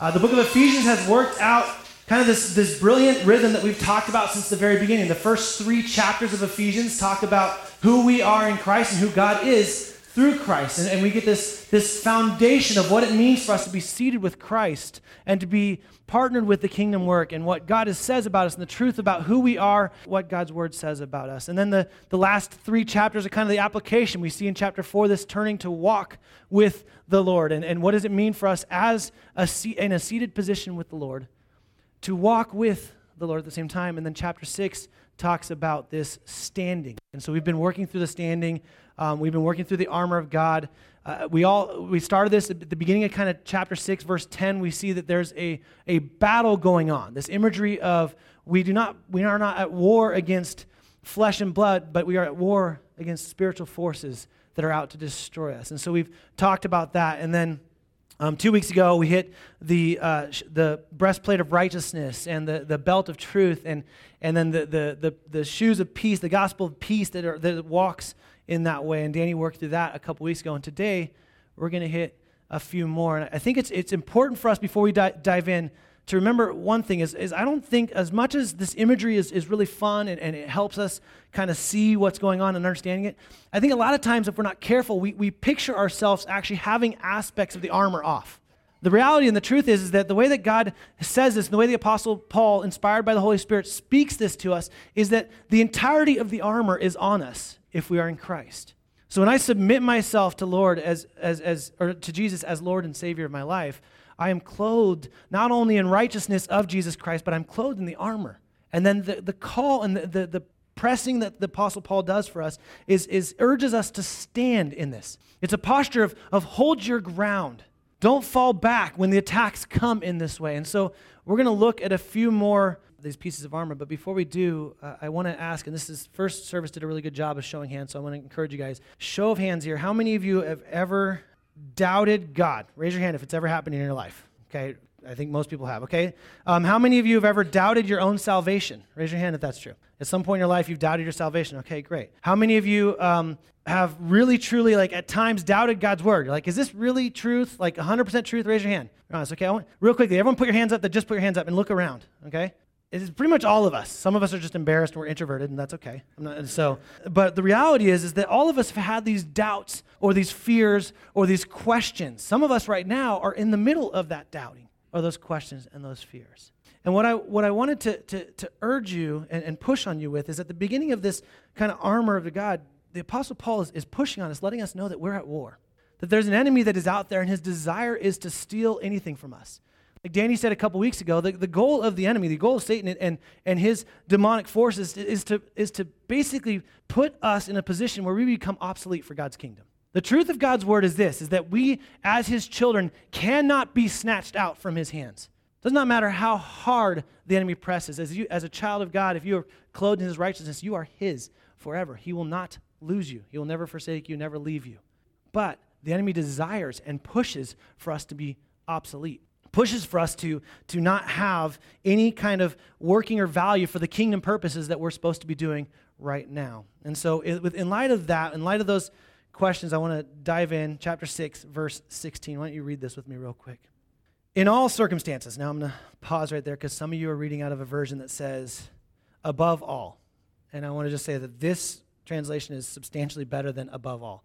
Uh, the book of Ephesians has worked out kind of this, this brilliant rhythm that we've talked about since the very beginning. The first three chapters of Ephesians talk about who we are in Christ and who God is through Christ. And, and we get this, this foundation of what it means for us to be seated with Christ and to be partnered with the kingdom work and what God says about us and the truth about who we are, what God's word says about us. And then the, the last three chapters are kind of the application. We see in chapter four this turning to walk with the Lord. And, and what does it mean for us as a seat, in a seated position with the Lord to walk with the Lord at the same time? And then chapter six talks about this standing. And so we've been working through the standing. Um, we've been working through the armor of God. Uh, we all we started this at the beginning of kind of chapter 6 verse 10 we see that there's a, a battle going on. This imagery of we do not we are not at war against flesh and blood but we are at war against spiritual forces that are out to destroy us. And so we've talked about that. And then um, two weeks ago, we hit the, uh, sh- the breastplate of righteousness and the, the belt of truth, and, and then the, the, the, the shoes of peace, the gospel of peace that, are, that walks in that way. And Danny worked through that a couple weeks ago. And today, we're going to hit a few more. And I think it's, it's important for us before we di- dive in to remember one thing is, is I don't think, as much as this imagery is, is really fun and, and it helps us kind of see what's going on and understanding it, I think a lot of times, if we're not careful, we, we picture ourselves actually having aspects of the armor off. The reality and the truth is, is that the way that God says this, and the way the Apostle Paul, inspired by the Holy Spirit, speaks this to us, is that the entirety of the armor is on us if we are in Christ. So when I submit myself to Lord as, as, as or to Jesus as Lord and Savior of my life, I am clothed not only in righteousness of Jesus Christ, but I'm clothed in the armor. And then the, the call and the, the, the pressing that the Apostle Paul does for us is, is urges us to stand in this. It's a posture of, of hold your ground. Don't fall back when the attacks come in this way. And so we're going to look at a few more these pieces of armor. But before we do, uh, I want to ask, and this is first service did a really good job of showing hands, so I want to encourage you guys. Show of hands here. How many of you have ever doubted God? Raise your hand if it's ever happened in your life. Okay, I think most people have. Okay, um, how many of you have ever doubted your own salvation? Raise your hand if that's true. At some point in your life, you've doubted your salvation. Okay, great. How many of you um, have really, truly, like at times, doubted God's word? You're like, is this really truth? Like 100% truth? Raise your hand. Honest, okay. I want, real quickly, everyone, put your hands up. That just put your hands up and look around. Okay. It's pretty much all of us. Some of us are just embarrassed and we're introverted, and that's okay. Not, so, but the reality is, is that all of us have had these doubts or these fears or these questions. Some of us right now are in the middle of that doubting or those questions and those fears. And what I, what I wanted to, to, to urge you and, and push on you with is at the beginning of this kind of armor of the God, the Apostle Paul is, is pushing on us, letting us know that we're at war. That there's an enemy that is out there, and his desire is to steal anything from us. Like Danny said a couple weeks ago, the, the goal of the enemy, the goal of Satan and, and, his demonic forces is to, is to basically put us in a position where we become obsolete for God's kingdom. The truth of God's word is this, is that we as his children cannot be snatched out from his hands. Does not matter how hard the enemy presses. As, you, as a child of God, if you are clothed in his righteousness, you are his forever. He will not lose you. He will never forsake you, never leave you. But the enemy desires and pushes for us to be obsolete pushes for us to, to not have any kind of working or value for the kingdom purposes that we're supposed to be doing right now. And so, in light of that, in light of those questions, I want to dive in. Chapter 6, verse 16. Why don't you read this with me, real quick? In all circumstances, now I'm going to pause right there because some of you are reading out of a version that says, above all. And I want to just say that this translation is substantially better than above all.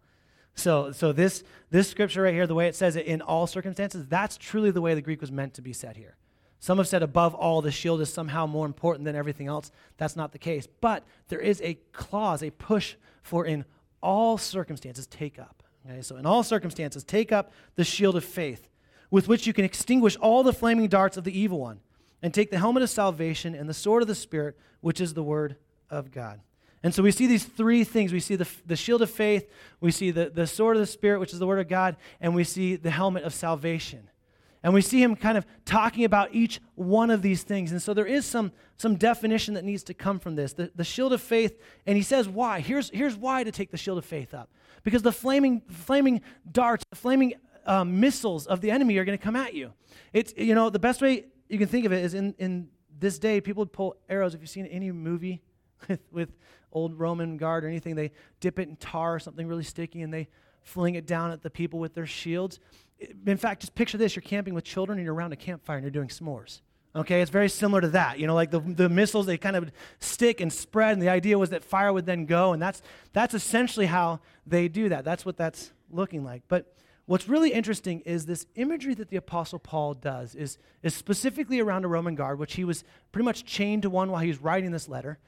So, so this, this scripture right here, the way it says it in all circumstances, that's truly the way the Greek was meant to be said here. Some have said above all, the shield is somehow more important than everything else. That's not the case. But there is a clause, a push for in all circumstances, take up. Okay, so in all circumstances, take up the shield of faith, with which you can extinguish all the flaming darts of the evil one, and take the helmet of salvation and the sword of the Spirit, which is the word of God. And so we see these three things. We see the, the shield of faith, we see the, the sword of the Spirit, which is the word of God, and we see the helmet of salvation. And we see him kind of talking about each one of these things. And so there is some, some definition that needs to come from this. The, the shield of faith, and he says why. Here's, here's why to take the shield of faith up. Because the flaming, flaming darts, the flaming um, missiles of the enemy are going to come at you. It's, you know, the best way you can think of it is in, in this day, people would pull arrows. If you've seen any movie with, with old Roman guard or anything, they dip it in tar or something really sticky and they fling it down at the people with their shields. In fact, just picture this you're camping with children and you're around a campfire and you're doing s'mores. Okay, it's very similar to that. You know, like the, the missiles, they kind of stick and spread, and the idea was that fire would then go, and that's, that's essentially how they do that. That's what that's looking like. But what's really interesting is this imagery that the Apostle Paul does is, is specifically around a Roman guard, which he was pretty much chained to one while he was writing this letter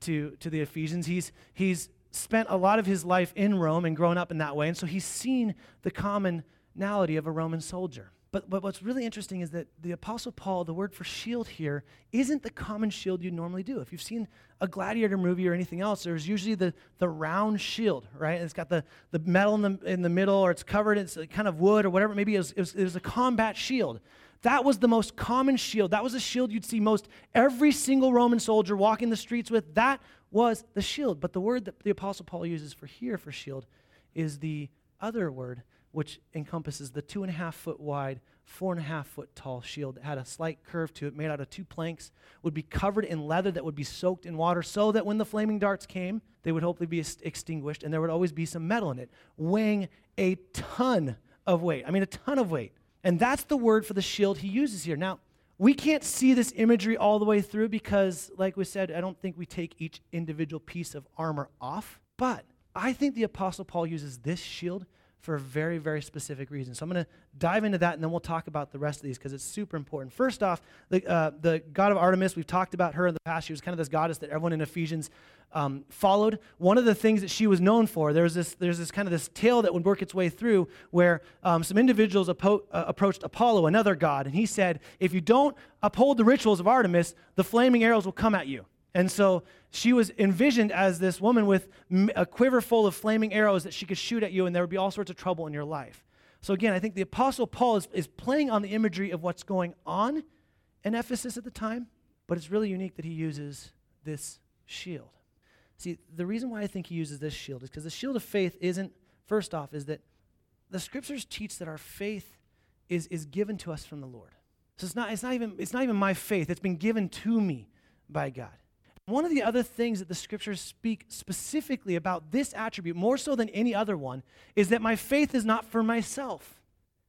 to, to the Ephesians. He's, he's spent a lot of his life in Rome and grown up in that way, and so he's seen the commonality of a Roman soldier. But, but what's really interesting is that the Apostle Paul, the word for shield here, isn't the common shield you'd normally do. If you've seen a gladiator movie or anything else, there's usually the, the round shield, right? It's got the, the metal in the, in the middle, or it's covered, it's kind of wood or whatever. Maybe it was, it, was, it was a combat shield. That was the most common shield. That was a shield you'd see most every single Roman soldier walking the streets with. That was the shield. But the word that the Apostle Paul uses for here for shield is the other word which encompasses the two and a half foot wide, four and a half foot tall shield that had a slight curve to it, made out of two planks, would be covered in leather that would be soaked in water so that when the flaming darts came, they would hopefully be extinguished and there would always be some metal in it, weighing a ton of weight. I mean, a ton of weight. And that's the word for the shield he uses here. Now, we can't see this imagery all the way through because, like we said, I don't think we take each individual piece of armor off. But I think the Apostle Paul uses this shield for a very, very specific reason. So I'm going to dive into that and then we'll talk about the rest of these because it's super important. First off, the, uh, the god of Artemis, we've talked about her in the past. She was kind of this goddess that everyone in Ephesians um, followed. One of the things that she was known for, there's this, there's this kind of this tale that would work its way through where um, some individuals apo- uh, approached Apollo, another god, and he said, If you don't uphold the rituals of Artemis, the flaming arrows will come at you. And so she was envisioned as this woman with a quiver full of flaming arrows that she could shoot at you, and there would be all sorts of trouble in your life. So, again, I think the Apostle Paul is, is playing on the imagery of what's going on in Ephesus at the time, but it's really unique that he uses this shield. See, the reason why I think he uses this shield is because the shield of faith isn't, first off, is that the scriptures teach that our faith is, is given to us from the Lord. So it's not, it's, not even, it's not even my faith, it's been given to me by God. One of the other things that the scriptures speak specifically about this attribute, more so than any other one, is that my faith is not for myself.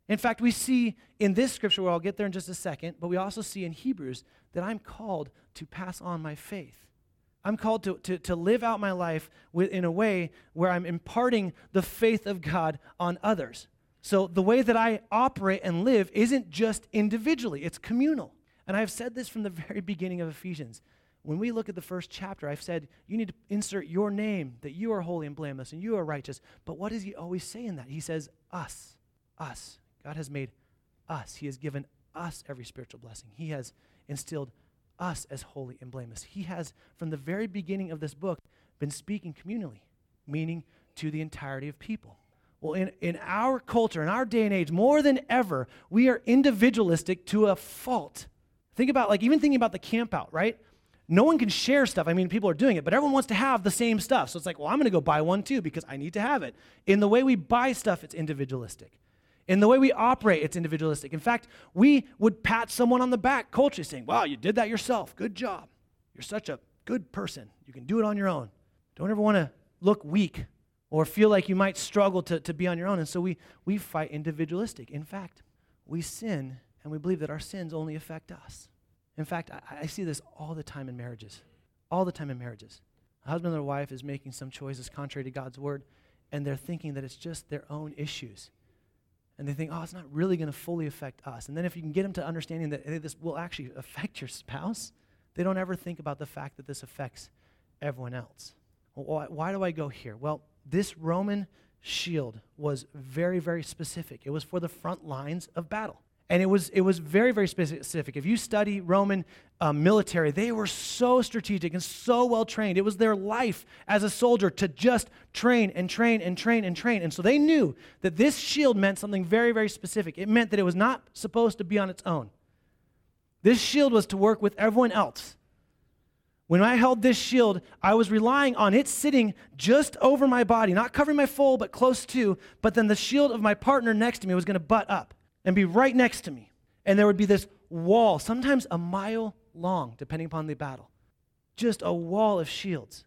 In fact, we see in this scripture, where I'll get there in just a second, but we also see in Hebrews that I'm called to pass on my faith. I'm called to, to, to live out my life with, in a way where I'm imparting the faith of God on others. So the way that I operate and live isn't just individually, it's communal. And I've said this from the very beginning of Ephesians. When we look at the first chapter, I've said you need to insert your name, that you are holy and blameless and you are righteous. But what does he always say in that? He says, us, us. God has made us. He has given us every spiritual blessing. He has instilled us as holy and blameless. He has, from the very beginning of this book, been speaking communally, meaning to the entirety of people. Well, in, in our culture, in our day and age, more than ever, we are individualistic to a fault. Think about, like, even thinking about the camp out, right? No one can share stuff. I mean, people are doing it, but everyone wants to have the same stuff. So it's like, well, I'm going to go buy one too because I need to have it. In the way we buy stuff, it's individualistic. In the way we operate, it's individualistic. In fact, we would pat someone on the back culturally saying, wow, you did that yourself. Good job. You're such a good person. You can do it on your own. Don't ever want to look weak or feel like you might struggle to, to be on your own. And so we, we fight individualistic. In fact, we sin and we believe that our sins only affect us. In fact, I, I see this all the time in marriages. All the time in marriages. A husband or wife is making some choices contrary to God's word, and they're thinking that it's just their own issues. And they think, oh, it's not really going to fully affect us. And then if you can get them to understanding that hey, this will actually affect your spouse, they don't ever think about the fact that this affects everyone else. Why, why do I go here? Well, this Roman shield was very, very specific. It was for the front lines of battle. And it was, it was very, very specific. If you study Roman uh, military, they were so strategic and so well trained. It was their life as a soldier to just train and train and train and train. And so they knew that this shield meant something very, very specific. It meant that it was not supposed to be on its own. This shield was to work with everyone else. When I held this shield, I was relying on it sitting just over my body, not covering my full, but close to. But then the shield of my partner next to me was going to butt up and be right next to me. And there would be this wall, sometimes a mile long, depending upon the battle. Just a wall of shields.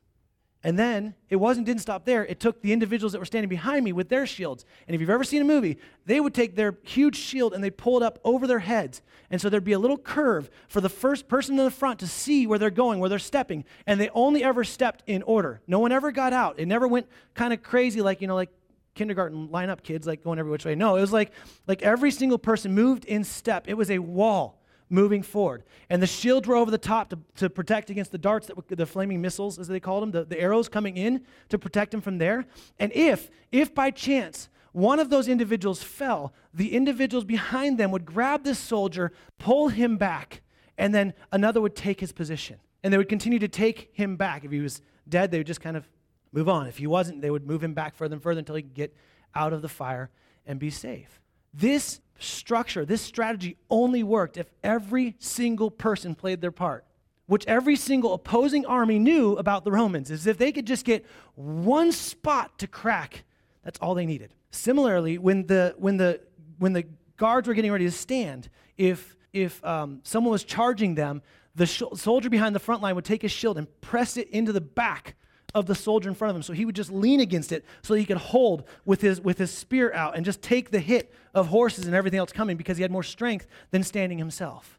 And then it wasn't didn't stop there. It took the individuals that were standing behind me with their shields. And if you've ever seen a movie, they would take their huge shield and they'd pull it up over their heads. And so there'd be a little curve for the first person in the front to see where they're going, where they're stepping. And they only ever stepped in order. No one ever got out. It never went kind of crazy like, you know, like kindergarten line up kids like going every which way. No, it was like like every single person moved in step. It was a wall moving forward. And the shields were over the top to, to protect against the darts, that were, the flaming missiles, as they called them, the, the arrows coming in to protect them from there. And if, if by chance one of those individuals fell, the individuals behind them would grab this soldier, pull him back, and then another would take his position. And they would continue to take him back. If he was dead, they would just kind of move on. If he wasn't, they would move him back further and further until he could get out of the fire and be safe. This structure, this strategy only worked if every single person played their part, which every single opposing army knew about the Romans, is if they could just get one spot to crack, that's all they needed. Similarly, when the, when the, when the guards were getting ready to stand, if, if um, someone was charging them, the sh- soldier behind the front line would take his shield and press it into the back of the soldier in front of him. So he would just lean against it so he could hold with his, with his spear out and just take the hit of horses and everything else coming because he had more strength than standing himself.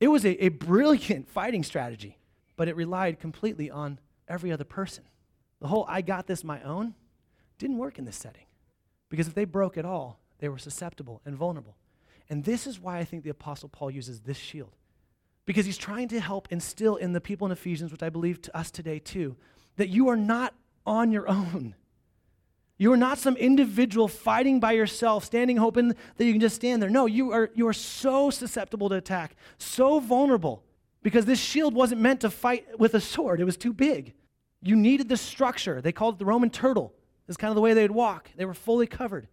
It was a, a brilliant fighting strategy, but it relied completely on every other person. The whole I got this my own didn't work in this setting because if they broke at all, they were susceptible and vulnerable. And this is why I think the Apostle Paul uses this shield because he's trying to help instill in the people in Ephesians, which I believe to us today too, that you are not on your own. You are not some individual fighting by yourself, standing hoping that you can just stand there. No, you are, you are so susceptible to attack, so vulnerable, because this shield wasn't meant to fight with a sword, it was too big. You needed the structure. They called it the Roman turtle. It's kind of the way they'd walk. They were fully covered.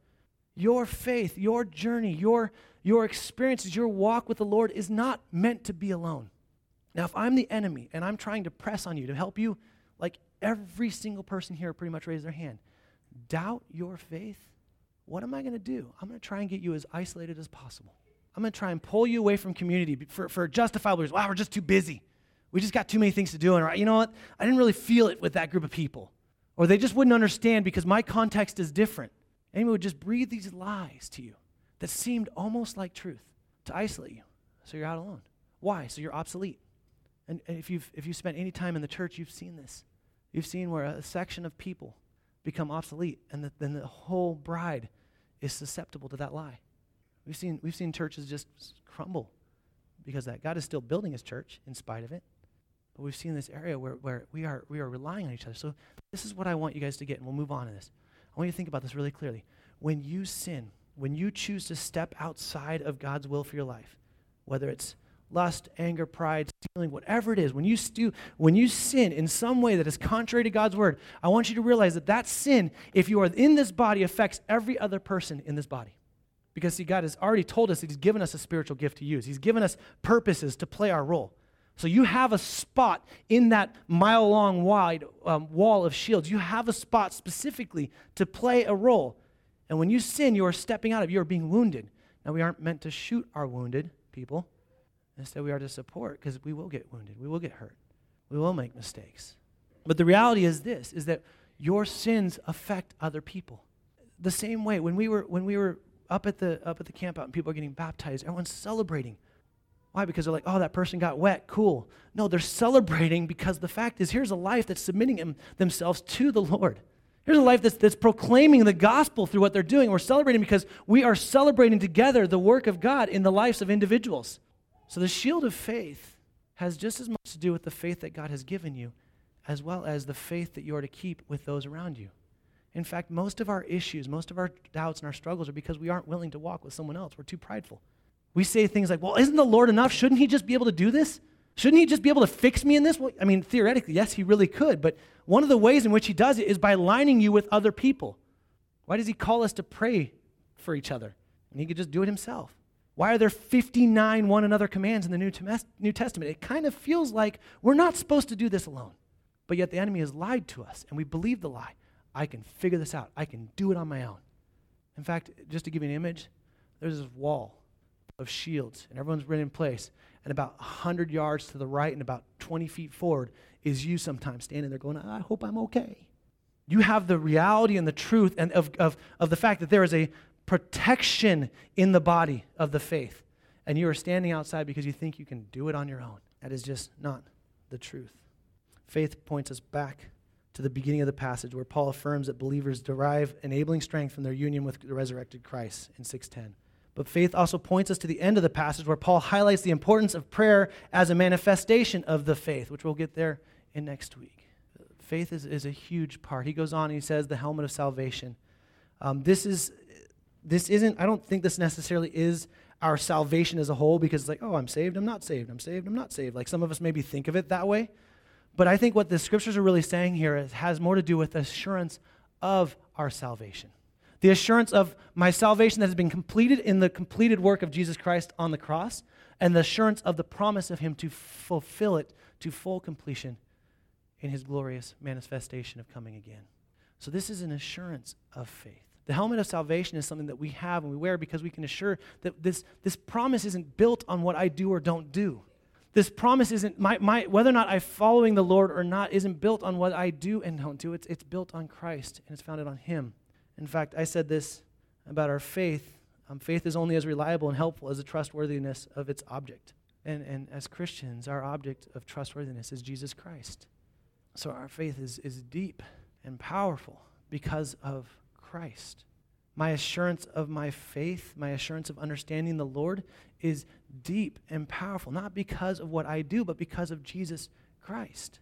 Your faith, your journey, your, your experiences, your walk with the Lord is not meant to be alone. Now, if I'm the enemy and I'm trying to press on you to help you like every single person here pretty much raised their hand. Doubt your faith? What am I going to do? I'm going to try and get you as isolated as possible. I'm going to try and pull you away from community for, for justifiable reasons. Wow, we're just too busy. We just got too many things to do. And you know what? I didn't really feel it with that group of people. Or they just wouldn't understand because my context is different. Anyone would just breathe these lies to you that seemed almost like truth to isolate you. So you're out alone. Why? So you're obsolete. And, and if, you've, if you've spent any time in the church, you've seen this. You've seen where a section of people become obsolete, and the, then the whole bride is susceptible to that lie. We've seen, we've seen churches just crumble because that. God is still building his church in spite of it. But we've seen this area where, where we, are, we are relying on each other. So this is what I want you guys to get, and we'll move on to this. I want you to think about this really clearly. When you sin, when you choose to step outside of God's will for your life, whether it's lust, anger, pride, stealing, whatever it is, when you, stu- when you sin in some way that is contrary to God's word, I want you to realize that that sin, if you are in this body, affects every other person in this body. Because, see, God has already told us that He's given us a spiritual gift to use, He's given us purposes to play our role. So you have a spot in that mile long wide um, wall of shields. You have a spot specifically to play a role. And when you sin, you are stepping out of, you are being wounded. Now, we aren't meant to shoot our wounded people. Instead, we are to support because we will get wounded. We will get hurt. We will make mistakes. But the reality is this is that your sins affect other people. The same way when we were when we were up at the up at the camp out and people are getting baptized, everyone's celebrating. Why? Because they're like, oh, that person got wet. Cool. No, they're celebrating because the fact is, here's a life that's submitting them, themselves to the Lord. Here's a life that's, that's proclaiming the gospel through what they're doing. We're celebrating because we are celebrating together the work of God in the lives of individuals. So the shield of faith has just as much to do with the faith that God has given you as well as the faith that you are to keep with those around you. In fact, most of our issues, most of our doubts and our struggles are because we aren't willing to walk with someone else. We're too prideful. We say things like, well, isn't the Lord enough? Shouldn't He just be able to do this? Shouldn't He just be able to fix me in this? Well, I mean, theoretically, yes, He really could. But one of the ways in which He does it is by aligning you with other people. Why does He call us to pray for each other? And He could just do it Himself. Why are there 59 one another commands in the New, Testament? It kind of feels like we're not supposed to do this alone. But yet the enemy has lied to us, and we believe the lie. I can figure this out. I can do it on my own. In fact, just to give you an image, there's this wall of shields, and everyone's been in place. And about 100 yards to the right and about 20 feet forward is you sometimes standing there going, I hope I'm okay. You have the reality and the truth and of, of, of the fact that there is a protection in the body of the faith. And you are standing outside because you think you can do it on your own. That is just not the truth. Faith points us back to the beginning of the passage where Paul affirms that believers derive enabling strength from their union with the resurrected Christ in 610. But faith also points us to the end of the passage where Paul highlights the importance of prayer as a manifestation of the faith, which we'll get there in next week. Faith is, is a huge part. He goes on and he says, the helmet of salvation. Um, this is this isn't, I don't think this necessarily is our salvation as a whole because it's like, oh, I'm saved, I'm not saved, I'm saved, I'm not saved. Like some of us maybe think of it that way. But I think what the scriptures are really saying here is, has more to do with assurance of our salvation. The assurance of my salvation that has been completed in the completed work of Jesus Christ on the cross, and the assurance of the promise of Him to fulfill it to full completion in His glorious manifestation of coming again. So, this is an assurance of faith. The helmet of salvation is something that we have and we wear because we can assure that this, this promise isn't built on what I do or don't do. This promise isn't, my, my, whether or not I'm following the Lord or not, isn't built on what I do and don't do. It's, it's built on Christ and it's founded on Him. In fact, I said this about our faith. Um, faith is only as reliable and helpful as the trustworthiness of its object. And, and as Christians, our object of trustworthiness is Jesus Christ. So our faith is, is deep and powerful because of Christ. My assurance of my faith, my assurance of understanding the Lord is deep and powerful, not because of what I do, but because of Jesus Christ.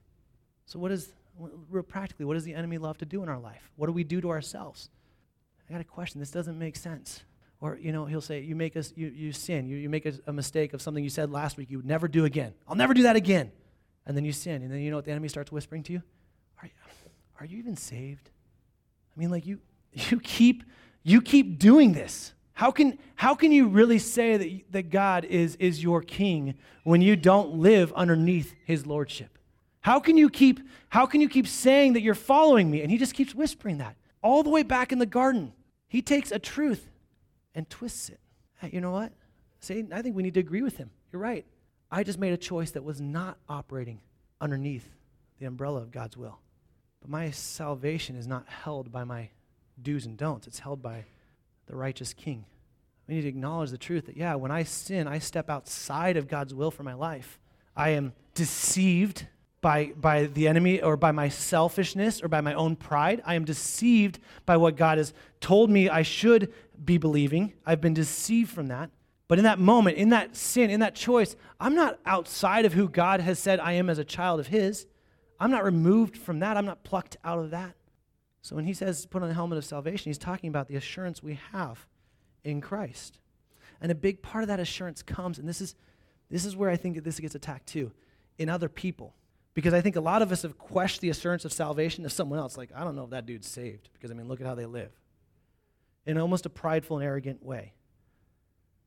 So, what is, real practically, what does the enemy love to do in our life? What do we do to ourselves? I got a question. This doesn't make sense. Or, you know, he'll say, You make us, you, you sin. You, you make a, a mistake of something you said last week you would never do again. I'll never do that again. And then you sin. And then you know what the enemy starts whispering to you? Are you, are you even saved? I mean, like, you, you keep you keep doing this. How can, how can you really say that, that God is, is your king when you don't live underneath his lordship? How can, you keep, how can you keep saying that you're following me? And he just keeps whispering that. All the way back in the garden, he takes a truth and twists it. Hey, you know what? Satan, I think we need to agree with him. You're right. I just made a choice that was not operating underneath the umbrella of God's will. But my salvation is not held by my do's and don'ts. It's held by the righteous king. We need to acknowledge the truth that, yeah, when I sin, I step outside of God's will for my life. I am deceived by, by the enemy or by my selfishness or by my own pride. I am deceived by what God has told me I should be believing. I've been deceived from that. But in that moment, in that sin, in that choice, I'm not outside of who God has said I am as a child of His. I'm not removed from that. I'm not plucked out of that. So when he says put on the helmet of salvation, he's talking about the assurance we have in Christ. And a big part of that assurance comes, and this is, this is where I think that this gets attacked too, in other people. Because I think a lot of us have questioned the assurance of salvation of someone else. Like, I don't know if that dude's saved, because I mean, look at how they live. In almost a prideful and arrogant way.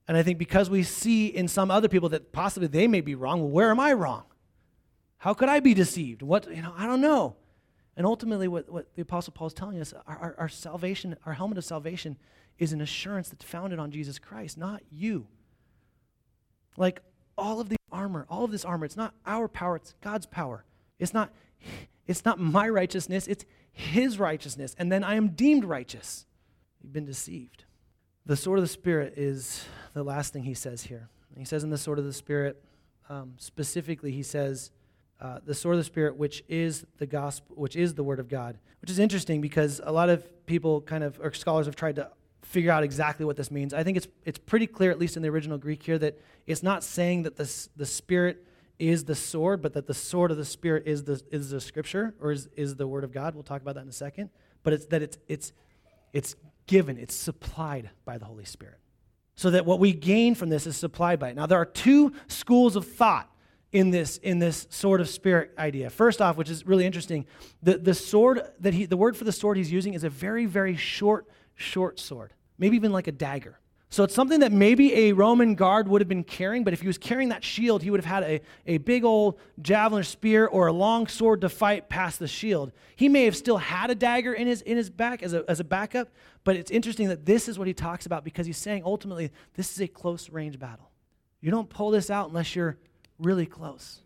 And I think because we see in some other people that possibly they may be wrong, well, where am I wrong? How could I be deceived? What, you know, I don't know. And ultimately, what, what the Apostle Paul is telling us, our, our, our salvation, our helmet of salvation, is an assurance that's founded on Jesus Christ, not you. Like all of the armor, all of this armor, it's not our power, it's God's power. It's not, it's not my righteousness, it's his righteousness. And then I am deemed righteous. You've been deceived. The sword of the Spirit is the last thing he says here. He says in the sword of the Spirit, um, specifically, he says, uh, the sword of the Spirit, which is the gospel, which is the Word of God, which is interesting because a lot of people kind of, or scholars have tried to figure out exactly what this means. I think it's, it's pretty clear, at least in the original Greek here, that it's not saying that the, the Spirit is the sword, but that the sword of the Spirit is the, is the Scripture or is, is the Word of God. We'll talk about that in a second. But it's that it's, it's, it's given, it's supplied by the Holy Spirit. So that what we gain from this is supplied by it. Now, there are two schools of thought in this in this sword of spirit idea. First off, which is really interesting, the, the sword that he the word for the sword he's using is a very, very short, short sword. Maybe even like a dagger. So it's something that maybe a Roman guard would have been carrying, but if he was carrying that shield, he would have had a, a big old javelin or spear or a long sword to fight past the shield. He may have still had a dagger in his, in his back as a, as a backup, but it's interesting that this is what he talks about because he's saying ultimately this is a close range battle. You don't pull this out unless you're really close.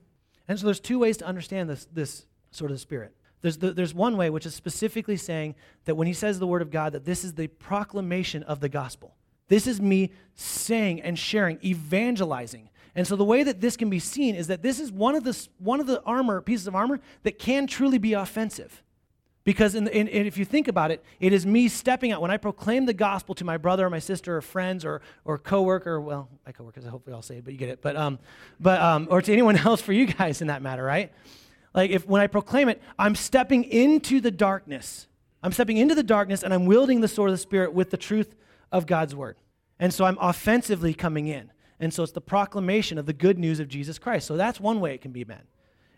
And so there's two ways to understand this, this sort of spirit. There's, the, there's one way, which is specifically saying that when he says the word of God, that this is the proclamation of the gospel. This is me saying and sharing, evangelizing. And so the way that this can be seen is that this is one of the, one of the armor, pieces of armor that can truly be offensive. Because in, in, if you think about it, it is me stepping out. When I proclaim the gospel to my brother or my sister or friends or, or coworker, well, my coworkers, I hopefully I'll say it, but you get it. But, um, but, um, or to anyone else for you guys in that matter, right? Like if when I proclaim it, I'm stepping into the darkness. I'm stepping into the darkness and I'm wielding the sword of the Spirit with the truth of God's word. And so I'm offensively coming in. And so it's the proclamation of the good news of Jesus Christ. So that's one way it can be meant.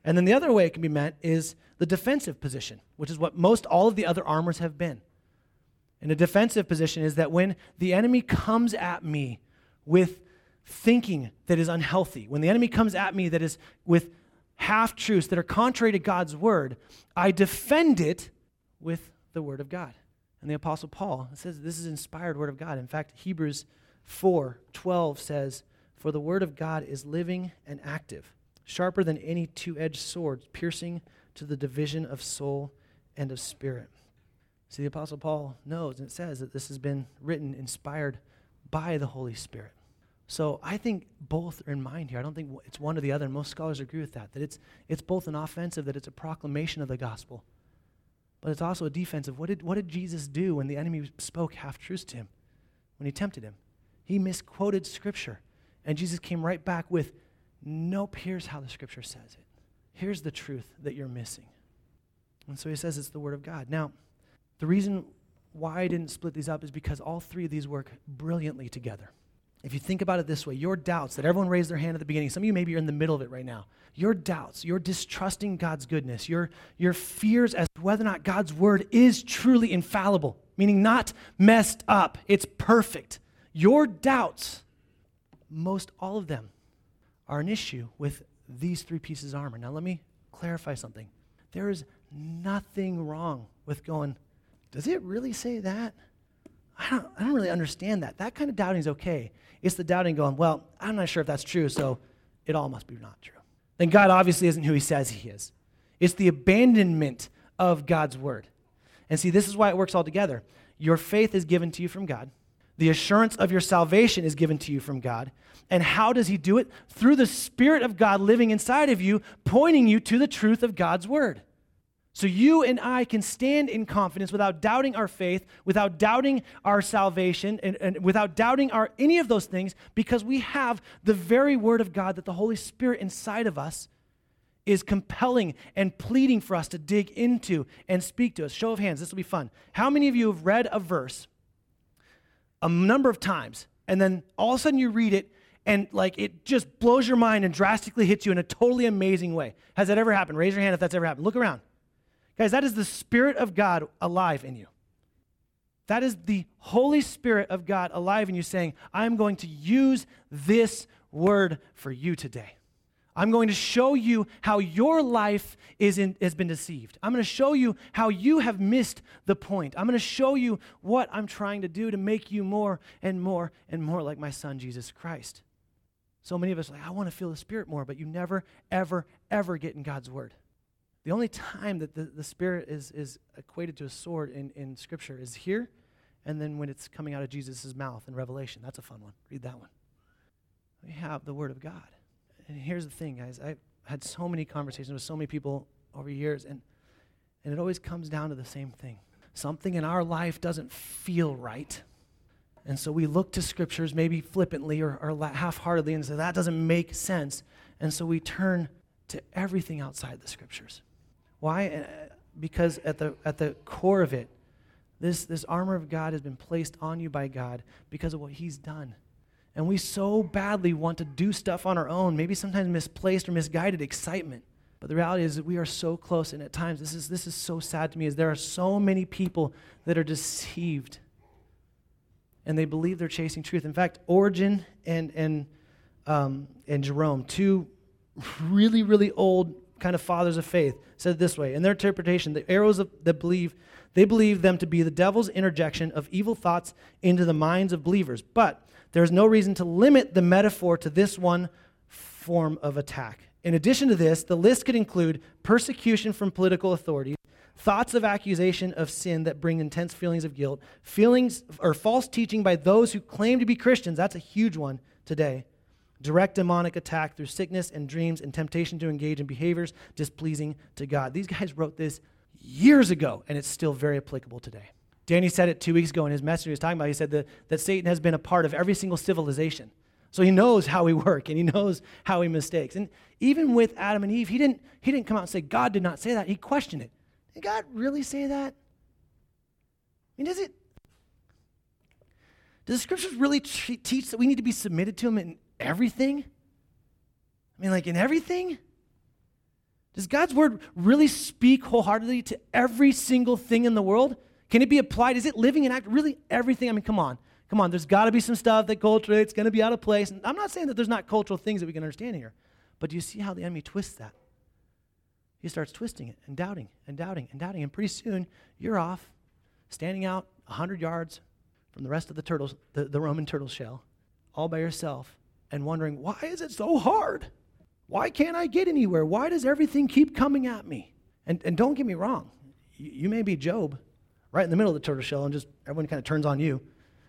And then the other way it can be meant is the defensive position, which is what most all of the other armors have been. And a defensive position is that when the enemy comes at me with thinking that is unhealthy, when the enemy comes at me that is with half truths that are contrary to God's word, I defend it with the word of God. And the apostle Paul says this is inspired word of God. In fact, Hebrews 4 12 says, For the word of God is living and active sharper than any two edged sword, piercing to the division of soul and of spirit. See, the Apostle Paul knows and it says that this has been written, inspired by the Holy Spirit. So I think both are in mind here. I don't think it's one or the other. Most scholars agree with that, that it's, it's both an offensive, that it's a proclamation of the gospel, but it's also a defensive. What did, what did Jesus do when the enemy spoke half truths to him, when he tempted him? He misquoted Scripture. And Jesus came right back with, Nope, here's how the scripture says it. Here's the truth that you're missing. And so he says it's the word of God. Now, the reason why I didn't split these up is because all three of these work brilliantly together. If you think about it this way, your doubts that everyone raised their hand at the beginning, some of you maybe you're in the middle of it right now. Your doubts, your distrusting God's goodness, your, your fears as to whether or not God's word is truly infallible, meaning not messed up, it's perfect. Your doubts, most all of them, are an issue with these three pieces of armor. Now, let me clarify something. There is nothing wrong with going, does it really say that? I don't, I don't really understand that. That kind of doubting is okay. It's the doubting going, well, I'm not sure if that's true, so it all must be not true. Then God obviously isn't who he says he is. It's the abandonment of God's word. And see, this is why it works all together. Your faith is given to you from God. The assurance of your salvation is given to you from God. And how does He do it? Through the Spirit of God living inside of you, pointing you to the truth of God's Word. So you and I can stand in confidence without doubting our faith, without doubting our salvation, and, and, without doubting our any of those things, because we have the very word of God that the Holy Spirit inside of us is compelling and pleading for us to dig into and speak to us. Show of hands, this will be fun. How many of you have read a verse a number of times, and then all of a sudden you read it, and like it just blows your mind and drastically hits you in a totally amazing way. Has that ever happened? Raise your hand if that's ever happened. Look around. Guys, that is the Spirit of God alive in you. That is the Holy Spirit of God alive in you saying, I'm going to use this word for you today. I'm going to show you how your life is in, has been deceived. I'm going to show you how you have missed the point. I'm going to show you what I'm trying to do to make you more and more and more like my son, Jesus Christ. So many of us like, I want to feel the Spirit more, but you never, ever, ever get in God's Word. The only time that the, the Spirit is, is equated to a sword in, in Scripture is here, and then when it's coming out of Jesus' mouth in Revelation. That's a fun one. Read that one. We have the Word of God and here's the thing, guys. I've had so many conversations with so many people over years, and, and it always comes down to the same thing. Something in our life doesn't feel right. And so we look to scriptures maybe flippantly or, or half heartedly and say, that doesn't make sense. And so we turn to everything outside the scriptures. Why? Uh, because at the, at the core of it, this, this armor of God has been placed on you by God because of what He's done. And we so badly want to do stuff on our own, maybe sometimes misplaced or misguided excitement. But the reality is that we are so close, and at times this is, this is so sad to me, is there are so many people that are deceived and they believe they're chasing truth. In fact, Origen and, and, um, and Jerome, two really, really old kind of fathers of faith, said this way in their interpretation, the arrows of, that believe, they believe them to be the devil's interjection of evil thoughts into the minds of believers. But there's no reason to limit the metaphor to this one form of attack. In addition to this, the list could include persecution from political authorities, thoughts of accusation of sin that bring intense feelings of guilt, feelings or false teaching by those who claim to be Christians. That's a huge one today. Direct demonic attack through sickness and dreams and temptation to engage in behaviors displeasing to God. These guys wrote this years ago, and it's still very applicable today. Danny said it two weeks ago in his message he was talking about. He said that, that Satan has been a part of every single civilization. So he knows how we work and he knows how he mistakes. And even with Adam and Eve, he didn't, he didn't come out and say, God did not say that. He questioned it. Did God really say that? I mean, does it? Does the scriptures really teach that we need to be submitted to him in everything? I mean, like in everything? Does God's word really speak wholeheartedly to every single thing in the world? Can it be applied? Is it living and act? Really, everything? I mean, come on. Come on. There's got to be some stuff that culturally it's going to be out of place. And I'm not saying that there's not cultural things that we can understand here. But do you see how the enemy twists that? He starts twisting it and doubting and doubting and doubting. And pretty soon, you're off, standing out 100 yards from the rest of the turtles, the, the Roman turtle shell, all by yourself, and wondering, why is it so hard? Why can't I get anywhere? Why does everything keep coming at me? And, and don't get me wrong, you, you may be Job, right in the middle of the turtle shell, and just everyone kind of turns on you,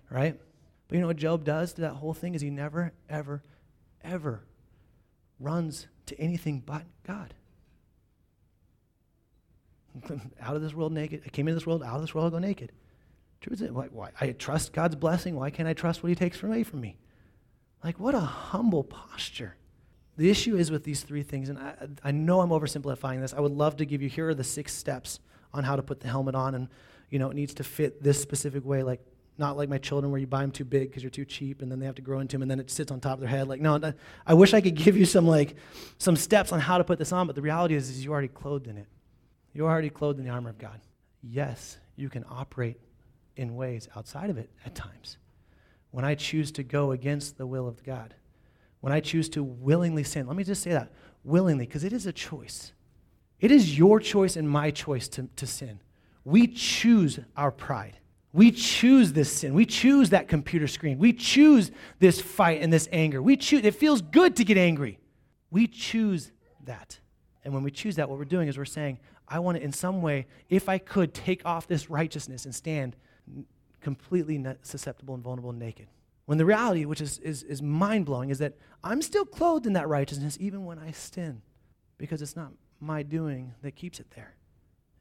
right? But you know what Job does to that whole thing is he never, ever, ever runs to anything but God. out of this world naked. I came into this world, out of this world, I'll go naked. Truth is, why, why, I trust God's blessing. Why can't I trust what He takes away from me? Like, what a humble posture. The issue is with these three things, and I, I know I'm oversimplifying this. I would love to give you here are the six steps on how to put the helmet on, and you know it needs to fit this specific way. Like not like my children where you buy them too big because you're too cheap, and then they have to grow into them, and then it sits on top of their head. Like no, I wish I could give you some like some steps on how to put this on, but the reality is, is you're already clothed in it. You're already clothed in the armor of God. Yes, you can operate in ways outside of it at times. When I choose to go against the will of God when I choose to willingly sin. Let me just say that willingly, because it is a choice. It is your choice and my choice to, to sin. We choose our pride. We choose this sin. We choose that computer screen. We choose this fight and this anger. We choose it feels good to get angry. We choose that. And when we choose that, what we're doing is we're saying, I want to, in some way, if I could, take off this righteousness and stand completely susceptible and vulnerable and naked. When the reality, which is, is, is mind blowing, is that I'm still clothed in that righteousness even when I sin because it's not my doing that keeps it there.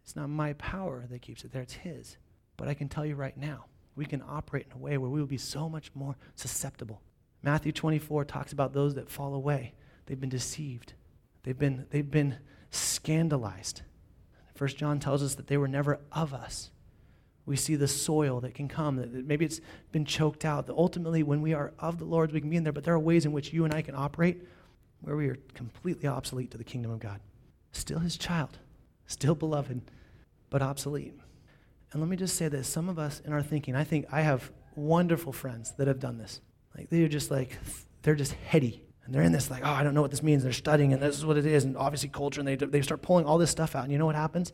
It's not my power that keeps it there, it's His. But I can tell you right now, we can operate in a way where we will be so much more susceptible. Matthew 24 talks about those that fall away. They've been deceived, they've been, they've been scandalized. First John tells us that they were never of us. We see the soil that can come, that maybe it's been choked out. That ultimately, when we are of the Lord's, we can be in there, but there are ways in which you and I can operate where we are completely obsolete to the kingdom of God. Still his child, still beloved, but obsolete. And let me just say this some of us in our thinking, I think I have wonderful friends that have done this. Like they're just like, they're just heady. And they're in this, like, oh, I don't know what this means. They're studying, and this is what it is, and obviously culture, and they, they start pulling all this stuff out. And you know what happens?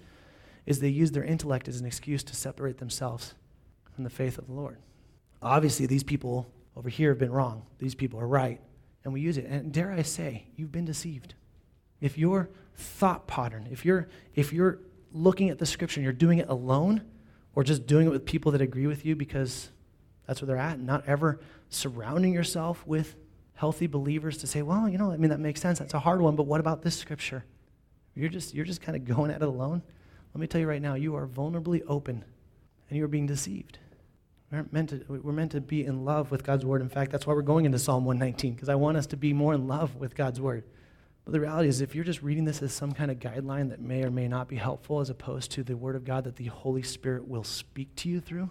is they use their intellect as an excuse to separate themselves from the faith of the Lord. Obviously, these people over here have been wrong. These people are right. And we use it. And dare I say, you've been deceived. If your thought pattern, if you're, if you're looking at the scripture and you're doing it alone, or just doing it with people that agree with you because that's where they're at, and not ever surrounding yourself with healthy believers to say, well, you know, I mean, that makes sense. That's a hard one, but what about this scripture? You're just, you're just kind of going at it alone. Let me tell you right now, you are vulnerably open and you are being deceived. We're meant, to, we're meant to be in love with God's word. In fact, that's why we're going into Psalm 119, because I want us to be more in love with God's word. But the reality is, if you're just reading this as some kind of guideline that may or may not be helpful, as opposed to the word of God that the Holy Spirit will speak to you through,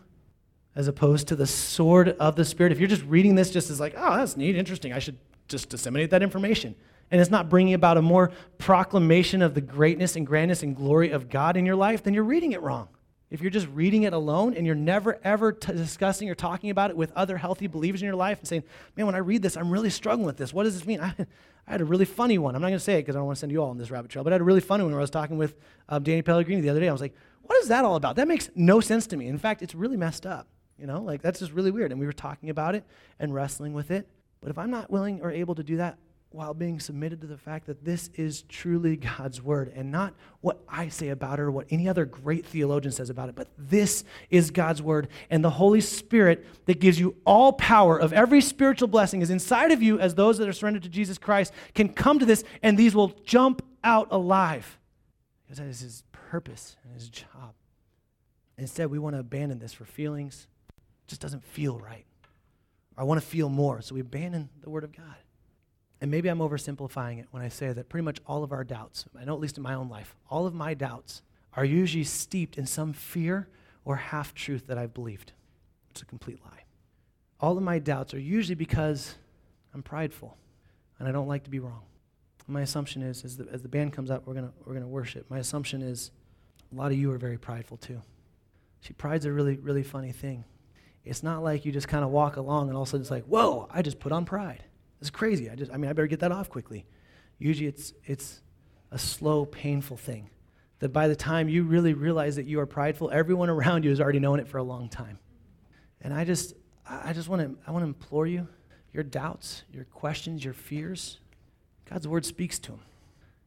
as opposed to the sword of the Spirit, if you're just reading this just as like, oh, that's neat, interesting, I should just disseminate that information and it's not bringing about a more proclamation of the greatness and grandness and glory of God in your life, then you're reading it wrong. If you're just reading it alone and you're never ever t- discussing or talking about it with other healthy believers in your life and saying, man, when I read this, I'm really struggling with this. What does this mean? I, I had a really funny one. I'm not going to say it because I don't want to send you all on this rabbit trail, but I had a really funny one where I was talking with um, Danny Pellegrini the other day. I was like, what is that all about? That makes no sense to me. In fact, it's really messed up. You know, like that's just really weird. And we were talking about it and wrestling with it. But if I'm not willing or able to do that while being submitted to the fact that this is truly God's word and not what I say about it or what any other great theologian says about it, but this is God's word. And the Holy Spirit that gives you all power of every spiritual blessing is inside of you as those that are surrendered to Jesus Christ can come to this and these will jump out alive. Because that is his purpose and his job. Instead, we want to abandon this for feelings. It just doesn't feel right. I want to feel more, so we abandon the word of God. And maybe I'm oversimplifying it when I say that pretty much all of our doubts, I know at least in my own life, all of my doubts are usually steeped in some fear or half truth that I've believed. It's a complete lie. All of my doubts are usually because I'm prideful and I don't like to be wrong. My assumption is, as the, as the band comes up, we're going we're gonna worship. My assumption is a lot of you are very prideful too. See, pride's a really, really funny thing. It's not like you just kind of walk along and all of a sudden it's like, whoa, I just put on pride. It's crazy. I just, I mean, I better get that off quickly. Usually it's, it's a slow, painful thing that by the time you really realize that you are prideful, everyone around you has already known it for a long time. And I just, I just want to, I want to implore you, your doubts, your questions, your fears, God's word speaks to them.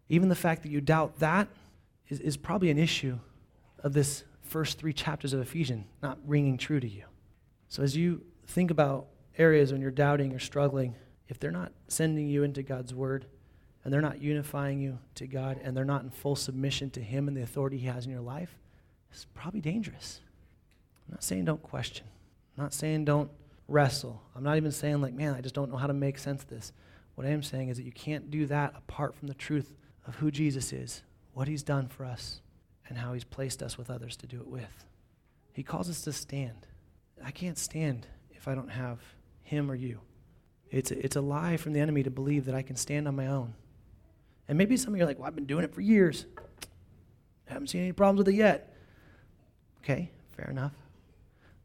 Even the fact that you doubt that is, is probably an issue of this first three chapters of Ephesians not ringing true to you. So as you think about areas when you're doubting or struggling, if they're not sending you into God's word and they're not unifying you to God and they're not in full submission to Him and the authority He has in your life, it's probably dangerous. I'm not saying don't question. I'm not saying don't wrestle. I'm not even saying, like, man, I just don't know how to make sense of this. What I am saying is that you can't do that apart from the truth of who Jesus is, what He's done for us, and how He's placed us with others to do it with. He calls us to stand. I can't stand if I don't have Him or you. It's a, it's a lie from the enemy to believe that I can stand on my own. And maybe some of you are like, well, I've been doing it for years. I haven't seen any problems with it yet. Okay, fair enough.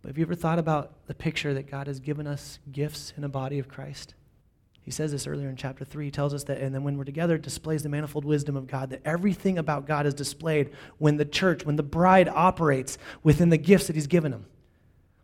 But have you ever thought about the picture that God has given us gifts in a body of Christ? He says this earlier in chapter 3. He tells us that, and then when we're together, it displays the manifold wisdom of God, that everything about God is displayed when the church, when the bride operates within the gifts that He's given them.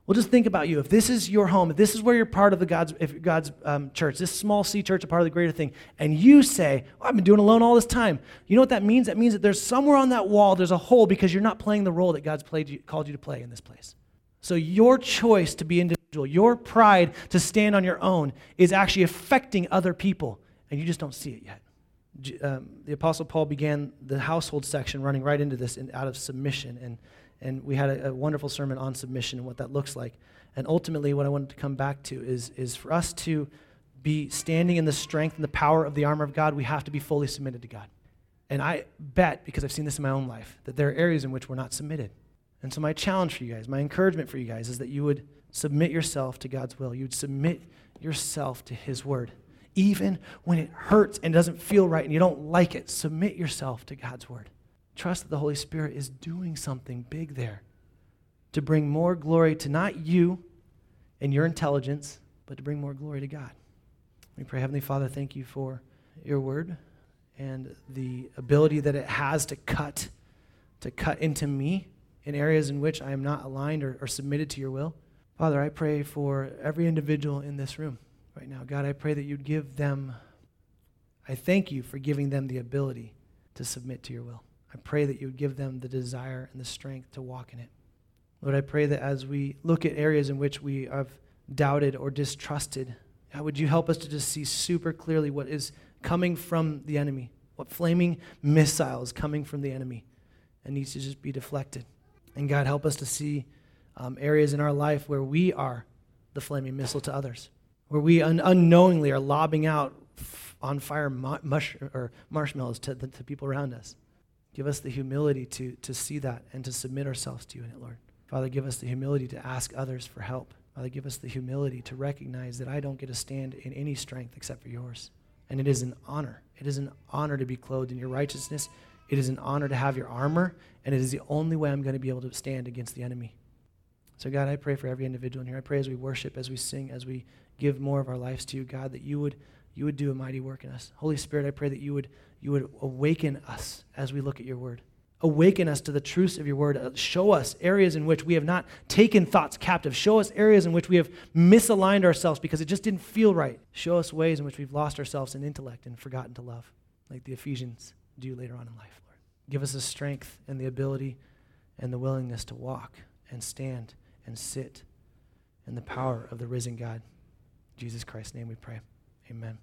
Well, just think about you. If this is your home, if this is where you're part of the God's, if God's um, church, this small C church, a part of the greater thing, and you say, I've been doing alone all this time. You know what that means? That means that there's somewhere on that wall, there's a hole because you're not playing the role that God's played you, called you to play in this place. So your choice to be individual, your pride to stand on your own is actually affecting other people, and you just don't see it yet. Um, the Apostle Paul began the household section running right into this in, out of submission and and we had a, a, wonderful sermon on submission and what that looks like. And ultimately, what I wanted to come back to is, is for us to be standing in the strength and the power of the armor of God, we have to be fully submitted to God. And I bet, because I've seen this in my own life, that there are areas in which we're not submitted. And so, my challenge for you guys, my encouragement for you guys, is that you would submit yourself to God's will. You'd submit yourself to His word. Even when it hurts and doesn't feel right and you don't like it, submit yourself to God's word. Trust that the Holy Spirit is doing something big there to bring more glory to not you and your intelligence, but to bring more glory to God. We pray, Heavenly Father, thank you for your word and the ability that it has to cut, to cut into me in areas in which I am not aligned or, or submitted to your will. Father, I pray for every individual in this room right now. God, I pray that you'd give them, I thank you for giving them the ability to submit to your will. I pray that you would give them the desire and the strength to walk in it. Lord, I pray that as we look at areas in which we have doubted or distrusted, God, would you help us to just see super clearly what is coming from the enemy, what flaming missile is coming from the enemy and needs to just be deflected. And God, help us to see um, areas in our life where we are the flaming missile to others, where we un- unknowingly are lobbing out f- on fire mu- mush- or marshmallows to, the, to people around us. Give us the humility to, to see that and to submit ourselves to you in it, Lord. Father, give us the humility to ask others for help. Father, give us the humility to recognize that I don't get to stand in any strength except for yours. And it is an honor. It is an honor to be clothed in your righteousness. It is an honor to have your armor. And it is the only way I'm going to be able to stand against the enemy. So, God, I pray for every individual in here. I pray as we worship, as we sing, as we give more of our lives to you, God, that you would, you would do a mighty work in us. Holy Spirit, I pray that you would you would awaken us as we look at your word. awaken us to the truths of your word. Uh, show us areas in which we have not taken thoughts captive. Show us areas in which we have misaligned ourselves because it just didn't feel right. Show us ways in which we've lost ourselves in intellect and forgotten to love, like the Ephesians do later on in life, Lord. Give us the strength and the ability and the willingness to walk and stand and sit in the power of the risen God. In Jesus Christ's name we pray. Amen.